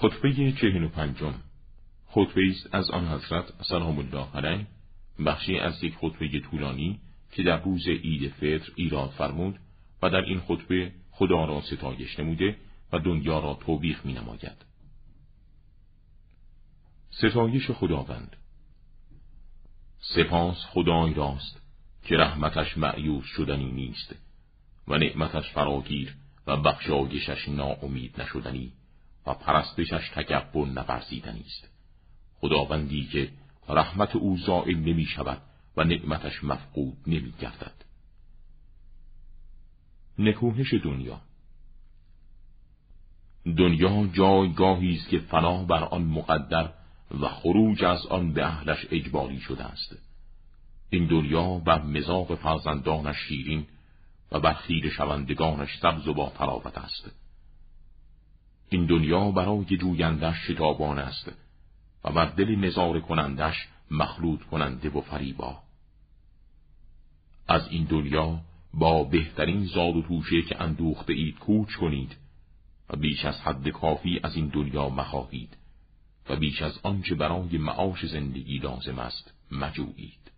خطبه چهل و پنجم. خطبه است از آن حضرت سلام الله علیه. بخشی از یک خطبه طولانی که در روز عید فطر ایراد فرمود و در این خطبه خدا را ستایش نموده و دنیا را توبیخ می نماید. ستایش خداوند. سپاس خدای راست که رحمتش معیوز شدنی نیست و نعمتش فراگیر و بخشایشش ناامید نشدنی. و پرستشش تکبر نبرزیدنی است. خداوندی که رحمت او زائل نمی شود و نعمتش مفقود نمی گردد. نکوهش دنیا. دنیا جایگاهی است که فنا بر آن مقدر و خروج از آن به اهلش اجباری شده است. این دنیا بر مزاق فرزندانش شیرین و بر خیر شوندگانش سبز و با است. این دنیا برای جویندش شتابان است و بر دل نظار کنندش مخلوط کننده و فریبا. از این دنیا با بهترین زاد و توشه که اندوخته اید کوچ کنید و بیش از حد کافی از این دنیا مخواهید و بیش از آنچه برای معاش زندگی لازم است مجویید.